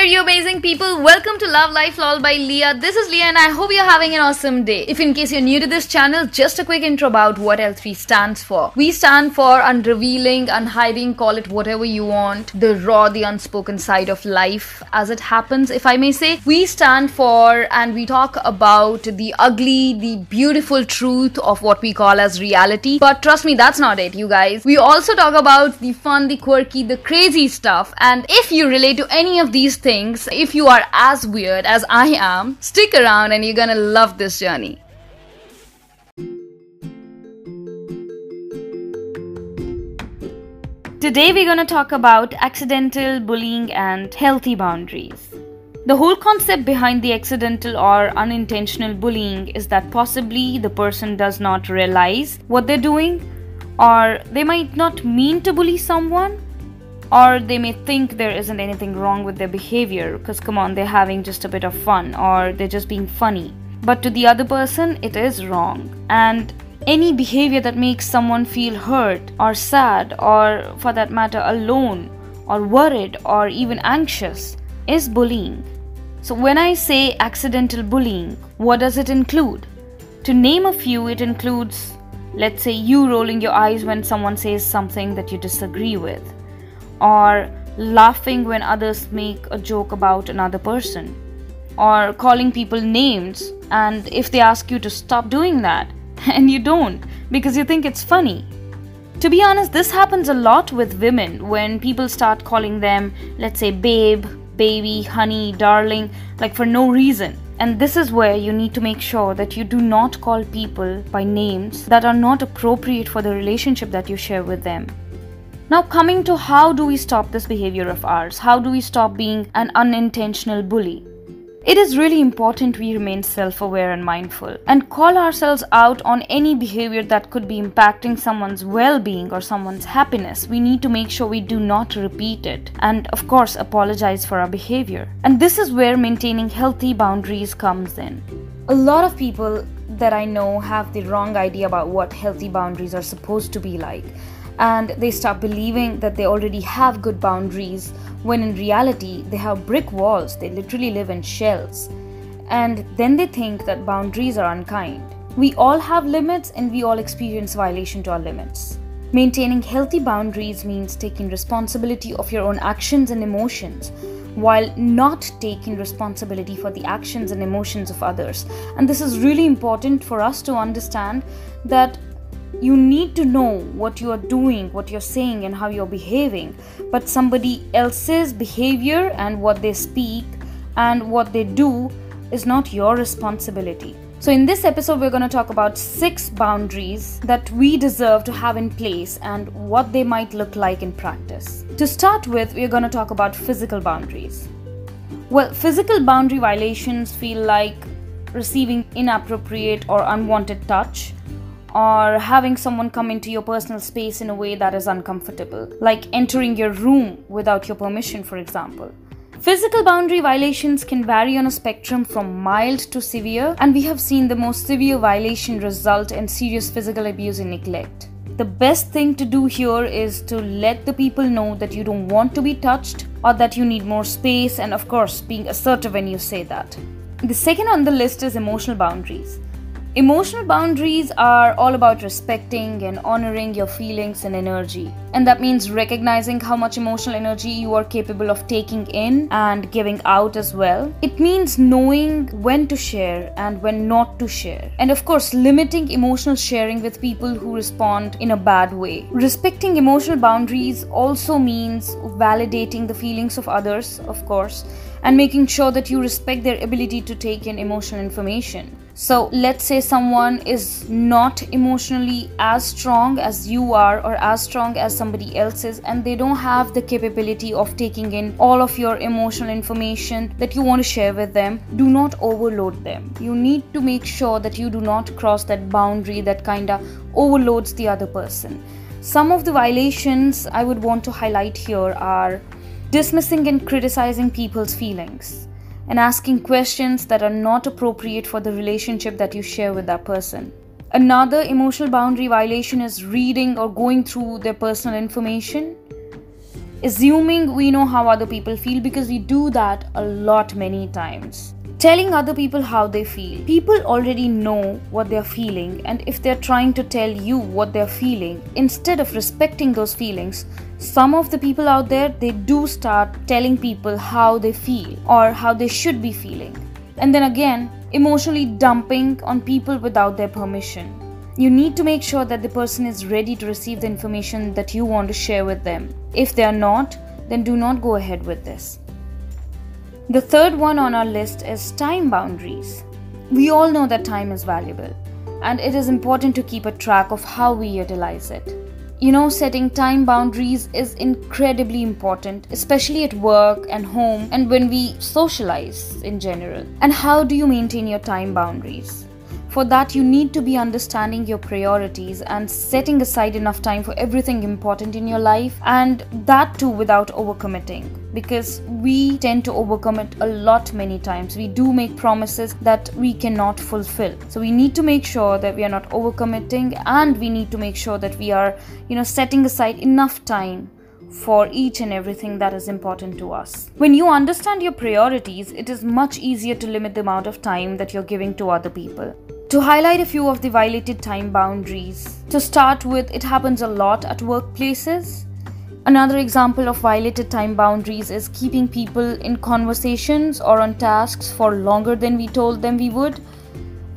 there, you amazing people. Welcome to Love Life Lol by Leah. This is Leah, and I hope you're having an awesome day. If in case you're new to this channel, just a quick intro about what L3 stands for. We stand for unrevealing, unhiding, call it whatever you want, the raw, the unspoken side of life as it happens, if I may say. We stand for and we talk about the ugly, the beautiful truth of what we call as reality. But trust me, that's not it, you guys. We also talk about the fun, the quirky, the crazy stuff. And if you relate to any of these things, if you are as weird as I am, stick around and you're gonna love this journey. Today, we're going to talk about accidental bullying and healthy boundaries. The whole concept behind the accidental or unintentional bullying is that possibly the person does not realize what they're doing, or they might not mean to bully someone, or they may think there isn't anything wrong with their behavior because, come on, they're having just a bit of fun, or they're just being funny. But to the other person, it is wrong. And any behavior that makes someone feel hurt or sad, or for that matter, alone or worried or even anxious, is bullying. So, when I say accidental bullying, what does it include? To name a few, it includes, let's say, you rolling your eyes when someone says something that you disagree with, or laughing when others make a joke about another person, or calling people names, and if they ask you to stop doing that, and you don't because you think it's funny. To be honest, this happens a lot with women when people start calling them, let's say, babe, baby, honey, darling, like for no reason. And this is where you need to make sure that you do not call people by names that are not appropriate for the relationship that you share with them. Now, coming to how do we stop this behavior of ours? How do we stop being an unintentional bully? It is really important we remain self aware and mindful and call ourselves out on any behavior that could be impacting someone's well being or someone's happiness. We need to make sure we do not repeat it and, of course, apologize for our behavior. And this is where maintaining healthy boundaries comes in. A lot of people that I know have the wrong idea about what healthy boundaries are supposed to be like and they start believing that they already have good boundaries when in reality they have brick walls, they literally live in shells. And then they think that boundaries are unkind. We all have limits and we all experience violation to our limits. Maintaining healthy boundaries means taking responsibility of your own actions and emotions while not taking responsibility for the actions and emotions of others. And this is really important for us to understand that you need to know what you are doing, what you're saying, and how you're behaving. But somebody else's behavior and what they speak and what they do is not your responsibility. So, in this episode, we're going to talk about six boundaries that we deserve to have in place and what they might look like in practice. To start with, we're going to talk about physical boundaries. Well, physical boundary violations feel like receiving inappropriate or unwanted touch, or having someone come into your personal space in a way that is uncomfortable, like entering your room without your permission, for example. Physical boundary violations can vary on a spectrum from mild to severe, and we have seen the most severe violation result in serious physical abuse and neglect. The best thing to do here is to let the people know that you don't want to be touched or that you need more space, and of course, being assertive when you say that. The second on the list is emotional boundaries. Emotional boundaries are all about respecting and honoring your feelings and energy. And that means recognizing how much emotional energy you are capable of taking in and giving out as well. It means knowing when to share and when not to share. And of course, limiting emotional sharing with people who respond in a bad way. Respecting emotional boundaries also means validating the feelings of others, of course, and making sure that you respect their ability to take in emotional information. So, let's say someone is not emotionally as strong as you are, or as strong as somebody else is, and they don't have the capability of taking in all of your emotional information that you want to share with them. Do not overload them. You need to make sure that you do not cross that boundary that kind of overloads the other person. Some of the violations I would want to highlight here are dismissing and criticizing people's feelings and asking questions that are not appropriate for the relationship that you share with that person. Another emotional boundary violation is reading or going through their personal information. assuming we know how other people feel because we do that a lot many times telling other people how they feel. People already know what they're feeling, and if they're trying to tell you what they're feeling, instead of respecting those feelings, some of the people out there they do start telling people how they feel or how they should be feeling. And then again, emotionally dumping on people without their permission. You need to make sure that the person is ready to receive the information that you want to share with them. If they are not, then do not go ahead with this. The third one on our list is time boundaries. We all know that time is valuable, and it is important to keep a track of how we utilize it. You know, setting time boundaries is incredibly important, especially at work and home and when we socialize in general. And how do you maintain your time boundaries? For that, you need to be understanding your priorities and setting aside enough time for everything important in your life, and that too without overcommitting. Because we tend to overcommit a lot many times. We do make promises that we cannot fulfill. So we need to make sure that we are not overcommitting, and we need to make sure that we are, you know, setting aside enough time for each and everything that is important to us. When you understand your priorities, it is much easier to limit the amount of time that you're giving to other people. To highlight a few of the violated time boundaries, to start with, it happens a lot at workplaces. Another example of violated time boundaries is keeping people in conversations or on tasks for longer than we told them we would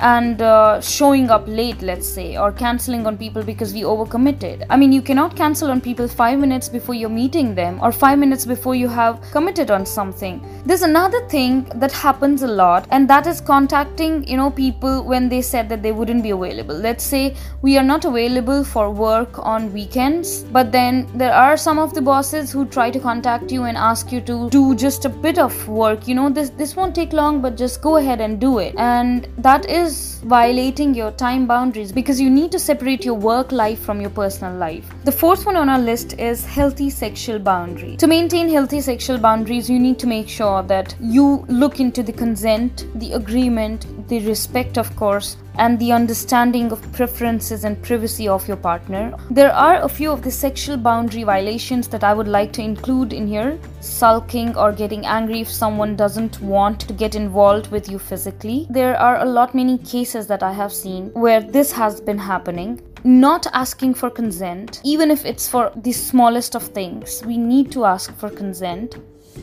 and uh, showing up late, let's say, or canceling on people because we overcommitted. I mean, you cannot cancel on people five minutes before you're meeting them or five minutes before you have committed on something. There's another thing that happens a lot, and that is contacting, you know, people when they said that they wouldn't be available. Let's say we are not available for work on weekends, but then there are some of the bosses who try to contact you and ask you to do just a bit of work. You know, this this won't take long, but just go ahead and do it. And that is is violating your time boundaries because you need to separate your work life from your personal life. The fourth one on our list is healthy sexual boundary. To maintain healthy sexual boundaries, you need to make sure that you look into the consent, the agreement, the respect, of course, and the understanding of preferences and privacy of your partner. There are a few of the sexual boundary violations that I would like to include in here sulking or getting angry if someone doesn't want to get involved with you physically. There are a lot many cases that I have seen where this has been happening not asking for consent, even if it's for the smallest of things. We need to ask for consent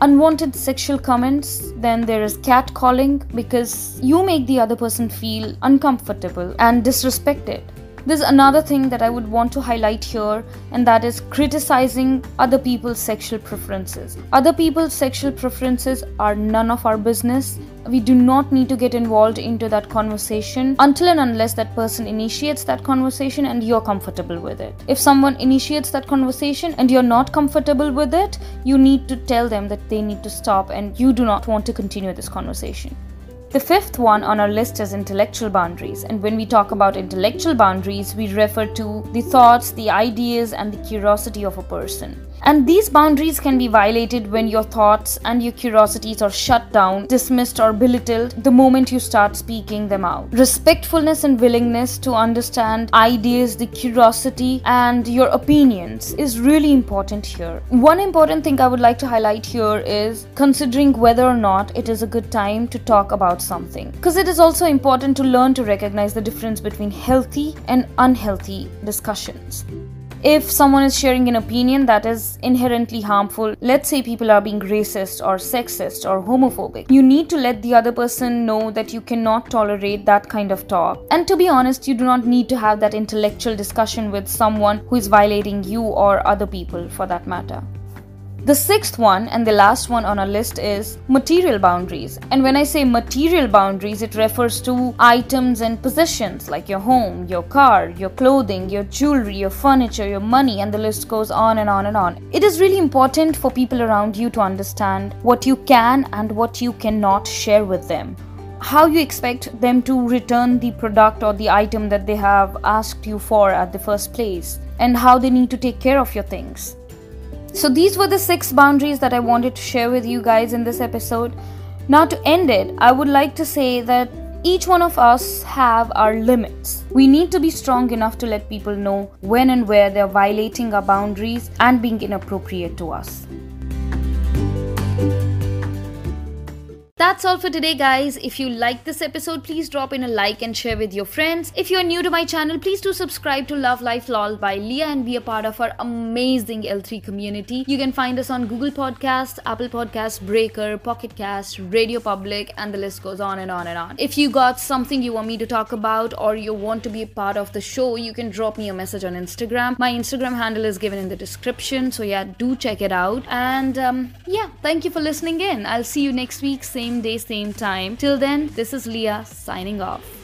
unwanted sexual comments, then there is catcalling because you make the other person feel uncomfortable and disrespected. There's another thing that I would want to highlight here, and that is criticizing other people's sexual preferences. Other people's sexual preferences are none of our business. We do not need to get involved into that conversation until and unless that person initiates that conversation and you're comfortable with it. If someone initiates that conversation and you're not comfortable with it, you need to tell them that they need to stop and you do not want to continue this conversation. The fifth one on our list is intellectual boundaries. And when we talk about intellectual boundaries, we refer to the thoughts, the ideas, and the curiosity of a person. And these boundaries can be violated when your thoughts and your curiosities are shut down, dismissed, or belittled the moment you start speaking them out. Respectfulness and willingness to understand ideas, the curiosity, and your opinions is really important here. One important thing I would like to highlight here is considering whether or not it is a good time to talk about something. Because it is also important to learn to recognize the difference between healthy and unhealthy discussions if someone is sharing an opinion that is inherently harmful, let's say people are being racist or sexist or homophobic, you need to let the other person know that you cannot tolerate that kind of talk. And to be honest, you do not need to have that intellectual discussion with someone who is violating you or other people for that matter. The sixth one and the last one on our list is material boundaries. And when I say material boundaries, it refers to items and possessions like your home, your car, your clothing, your jewelry, your furniture, your money, and the list goes on and on and on. It is really important for people around you to understand what you can and what you cannot share with them how you expect them to return the product or the item that they have asked you for at the first place, and how they need to take care of your things. So, these were the six boundaries that I wanted to share with you guys in this episode. Now, to end it, I would like to say that Each one of us have our limits. We need to be strong enough to let people know when and where they're violating our boundaries and being inappropriate to us. That's all for today, guys. If you like this episode, please drop in a like and share with your friends. If you're new to my channel, please do subscribe to Love Life LOL by Leah and be a part of our amazing L3 community. You can find us on Google Podcast, Apple Podcast, Breaker, Pocket Cast, Radio Public, and the list goes on and on and on. If you got something you want me to talk about or you want to be a part of the show, you can drop me a message on Instagram. My Instagram handle is given in the description, so yeah, do check it out. And um, yeah, thank you for listening in. I'll see you next week, same same day, same time. Till then, this is Leah signing off.